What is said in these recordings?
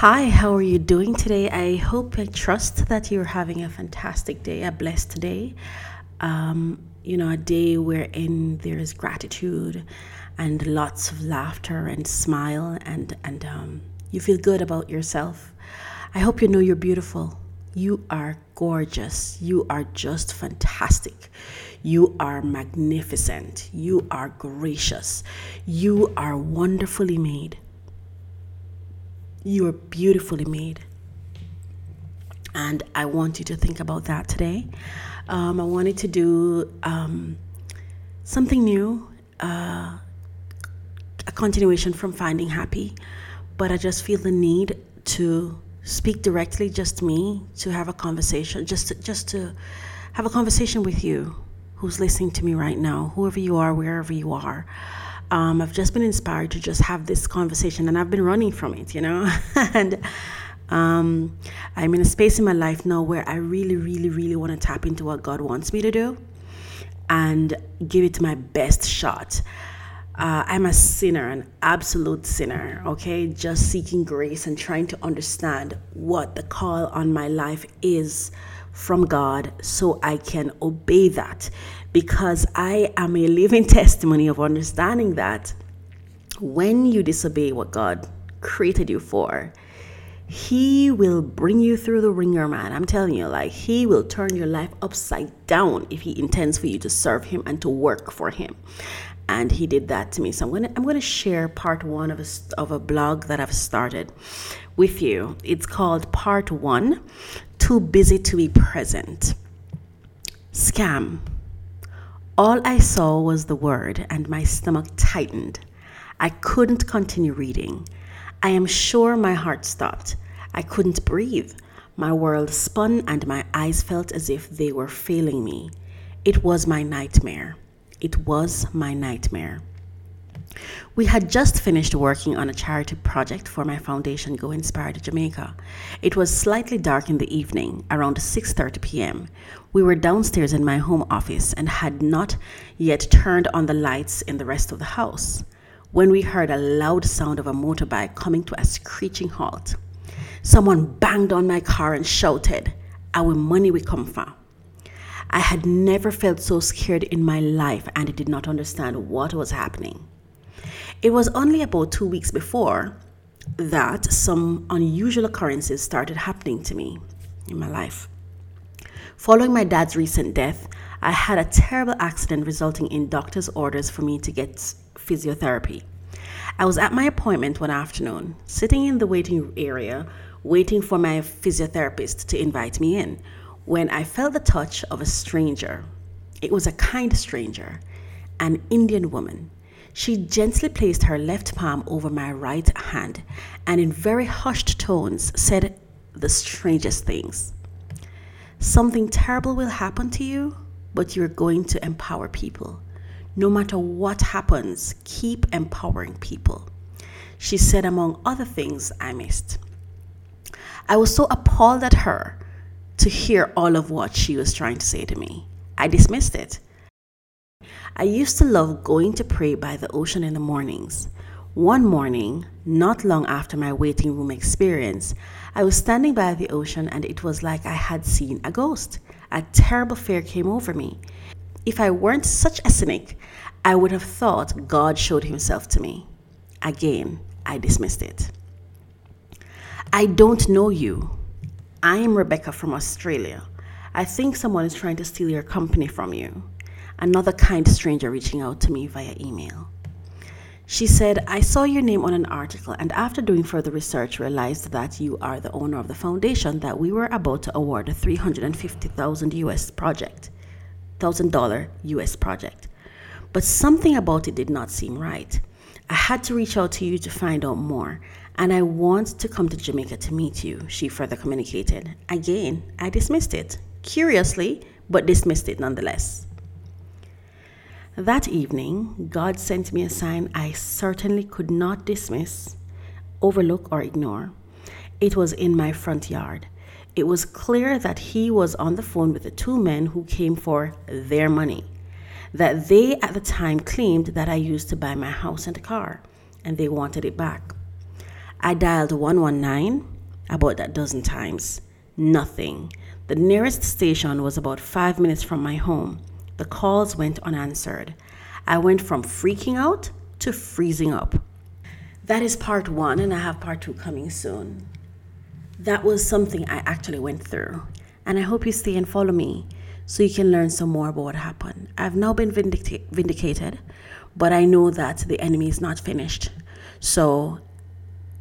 Hi, how are you doing today? I hope, I trust that you're having a fantastic day, a blessed day. Um, you know, a day wherein there is gratitude and lots of laughter and smile and, and um, you feel good about yourself. I hope you know you're beautiful. You are gorgeous. You are just fantastic. You are magnificent. You are gracious. You are wonderfully made. You are beautifully made. And I want you to think about that today. Um, I wanted to do um, something new, uh, a continuation from Finding Happy, but I just feel the need to speak directly, just me, to have a conversation, just to, just to have a conversation with you who's listening to me right now, whoever you are, wherever you are. Um, I've just been inspired to just have this conversation, and I've been running from it, you know. and um, I'm in a space in my life now where I really, really, really want to tap into what God wants me to do and give it my best shot. Uh, I'm a sinner, an absolute sinner, okay? Just seeking grace and trying to understand what the call on my life is from God so I can obey that because I am a living testimony of understanding that when you disobey what God created you for, He will bring you through the wringer, man. I'm telling you, like, He will turn your life upside down if He intends for you to serve Him and to work for Him. And He did that to me. So I'm gonna I'm gonna share part one of a of a blog that I've started with you. It's called Part One: Too Busy to Be Present. Scam all I saw was the word, and my stomach tightened. I couldn't continue reading. I am sure my heart stopped. I couldn't breathe. My world spun, and my eyes felt as if they were failing me. It was my nightmare. It was my nightmare. We had just finished working on a charity project for my foundation Go Inspired Jamaica. It was slightly dark in the evening, around 6:30 p.m. We were downstairs in my home office and had not yet turned on the lights in the rest of the house when we heard a loud sound of a motorbike coming to a screeching halt. Someone banged on my car and shouted, "Our money we come from." I had never felt so scared in my life and I did not understand what was happening. It was only about two weeks before that some unusual occurrences started happening to me in my life. Following my dad's recent death, I had a terrible accident resulting in doctor's orders for me to get physiotherapy. I was at my appointment one afternoon, sitting in the waiting area, waiting for my physiotherapist to invite me in, when I felt the touch of a stranger. It was a kind stranger, an Indian woman. She gently placed her left palm over my right hand and, in very hushed tones, said the strangest things. Something terrible will happen to you, but you're going to empower people. No matter what happens, keep empowering people. She said, among other things I missed. I was so appalled at her to hear all of what she was trying to say to me. I dismissed it. I used to love going to pray by the ocean in the mornings. One morning, not long after my waiting room experience, I was standing by the ocean and it was like I had seen a ghost. A terrible fear came over me. If I weren't such a cynic, I would have thought God showed himself to me. Again, I dismissed it. I don't know you. I am Rebecca from Australia. I think someone is trying to steal your company from you another kind stranger reaching out to me via email. She said, I saw your name on an article and after doing further research realized that you are the owner of the foundation that we were about to award a 350,000 US project, $1,000 US project. But something about it did not seem right. I had to reach out to you to find out more, and I want to come to Jamaica to meet you, she further communicated. Again, I dismissed it, curiously, but dismissed it nonetheless. That evening, God sent me a sign I certainly could not dismiss, overlook, or ignore. It was in my front yard. It was clear that he was on the phone with the two men who came for their money, that they at the time claimed that I used to buy my house and car, and they wanted it back. I dialed 119 about that dozen times. Nothing. The nearest station was about five minutes from my home. The calls went unanswered. I went from freaking out to freezing up. That is part one, and I have part two coming soon. That was something I actually went through, and I hope you stay and follow me so you can learn some more about what happened. I've now been vindic- vindicated, but I know that the enemy is not finished. So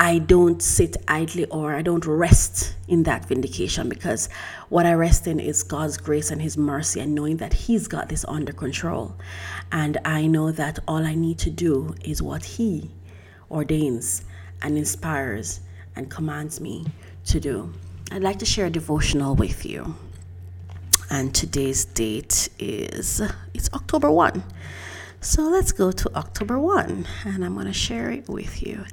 I don't sit idly or I don't rest in that vindication because what I rest in is God's grace and His mercy and knowing that He's got this under control. And I know that all I need to do is what He ordains and inspires and commands me to do. I'd like to share a devotional with you. And today's date is it's October 1. So let's go to October 1 and I'm going to share it with you.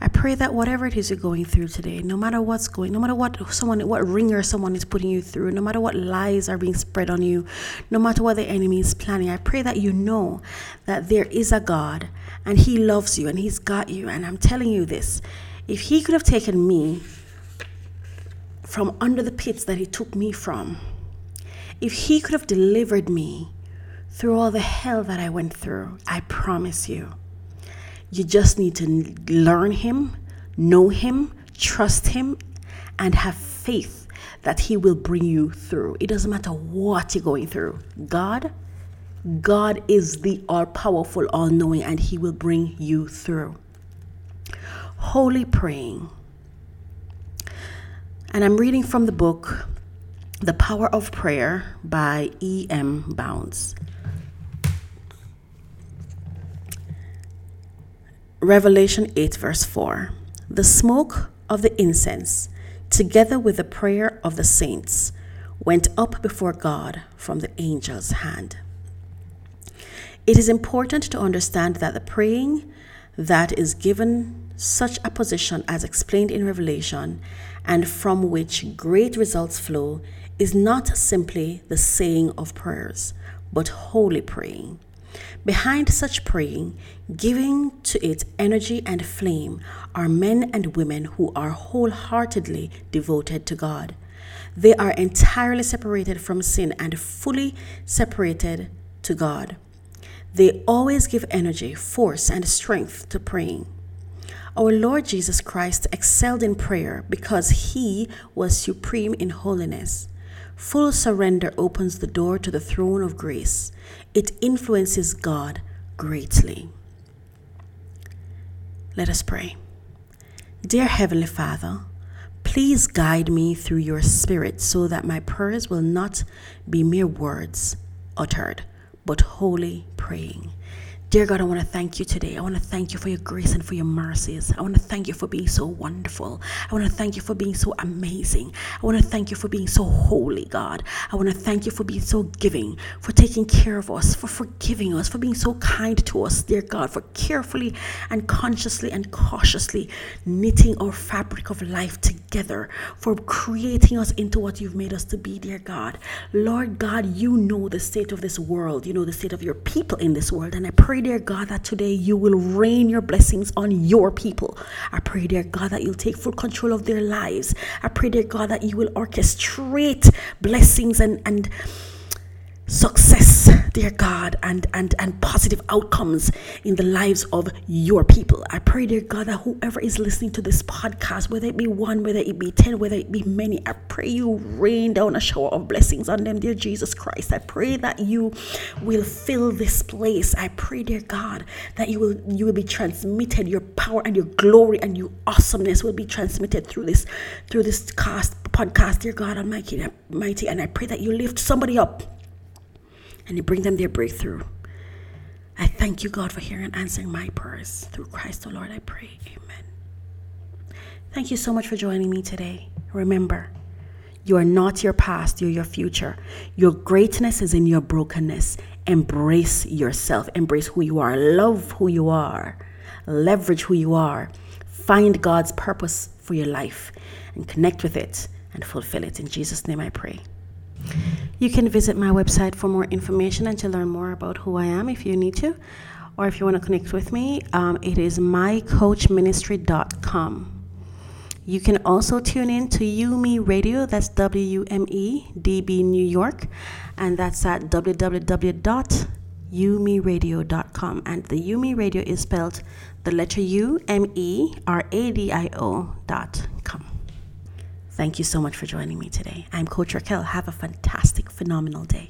I pray that whatever it is you're going through today, no matter what's going, no matter what someone, what wringer someone is putting you through, no matter what lies are being spread on you, no matter what the enemy is planning, I pray that you know that there is a God and He loves you and He's got you. And I'm telling you this if He could have taken me from under the pits that He took me from, if He could have delivered me through all the hell that I went through, I promise you, you just need to learn Him, know Him, trust Him, and have faith that He will bring you through. It doesn't matter what you're going through. God, God is the all powerful, all knowing, and He will bring you through. Holy praying. And I'm reading from the book The Power of Prayer by E.M. Bounds. Revelation 8, verse 4. The smoke of the incense, together with the prayer of the saints, went up before God from the angel's hand. It is important to understand that the praying that is given such a position as explained in Revelation and from which great results flow is not simply the saying of prayers, but holy praying. Behind such praying, giving to it energy and flame, are men and women who are wholeheartedly devoted to God. They are entirely separated from sin and fully separated to God. They always give energy, force, and strength to praying. Our Lord Jesus Christ excelled in prayer because he was supreme in holiness. Full surrender opens the door to the throne of grace. It influences God greatly. Let us pray. Dear Heavenly Father, please guide me through your Spirit so that my prayers will not be mere words uttered, but holy praying. Dear God, I want to thank you today. I want to thank you for your grace and for your mercies. I want to thank you for being so wonderful. I want to thank you for being so amazing. I want to thank you for being so holy, God. I want to thank you for being so giving, for taking care of us, for forgiving us, for being so kind to us, dear God, for carefully and consciously and cautiously knitting our fabric of life together, for creating us into what you've made us to be, dear God. Lord God, you know the state of this world. You know the state of your people in this world. And I pray dear God, that today you will rain your blessings on your people. I pray, dear God, that you'll take full control of their lives. I pray, dear God, that you will orchestrate blessings and, and success, dear God, and, and, and positive outcomes in the lives of your people. I pray, dear God, that whoever is listening to this podcast, whether it be one, whether it be 10, whether it be many, I pray you rain down a shower of blessings on them, dear Jesus Christ. I pray that you will fill this place. I pray, dear God, that you will you will be transmitted, your power and your glory and your awesomeness will be transmitted through this through this cast podcast, dear God Almighty, mighty. And I pray that you lift somebody up and you bring them their breakthrough. I thank you, God, for hearing and answering my prayers. Through Christ the Lord, I pray. Amen. Thank you so much for joining me today. Remember, you are not your past, you're your future. Your greatness is in your brokenness. Embrace yourself, embrace who you are, love who you are, leverage who you are. Find God's purpose for your life and connect with it and fulfill it. In Jesus' name I pray. You can visit my website for more information and to learn more about who I am if you need to, or if you want to connect with me. Um, it is mycoachministry.com. You can also tune in to UME Radio, that's W M E D B New York, and that's at www.umeradio.com. And the UME Radio is spelled the letter U M E R A D I O dot com. Thank you so much for joining me today. I'm Coach Racquel. Have a fantastic, phenomenal day.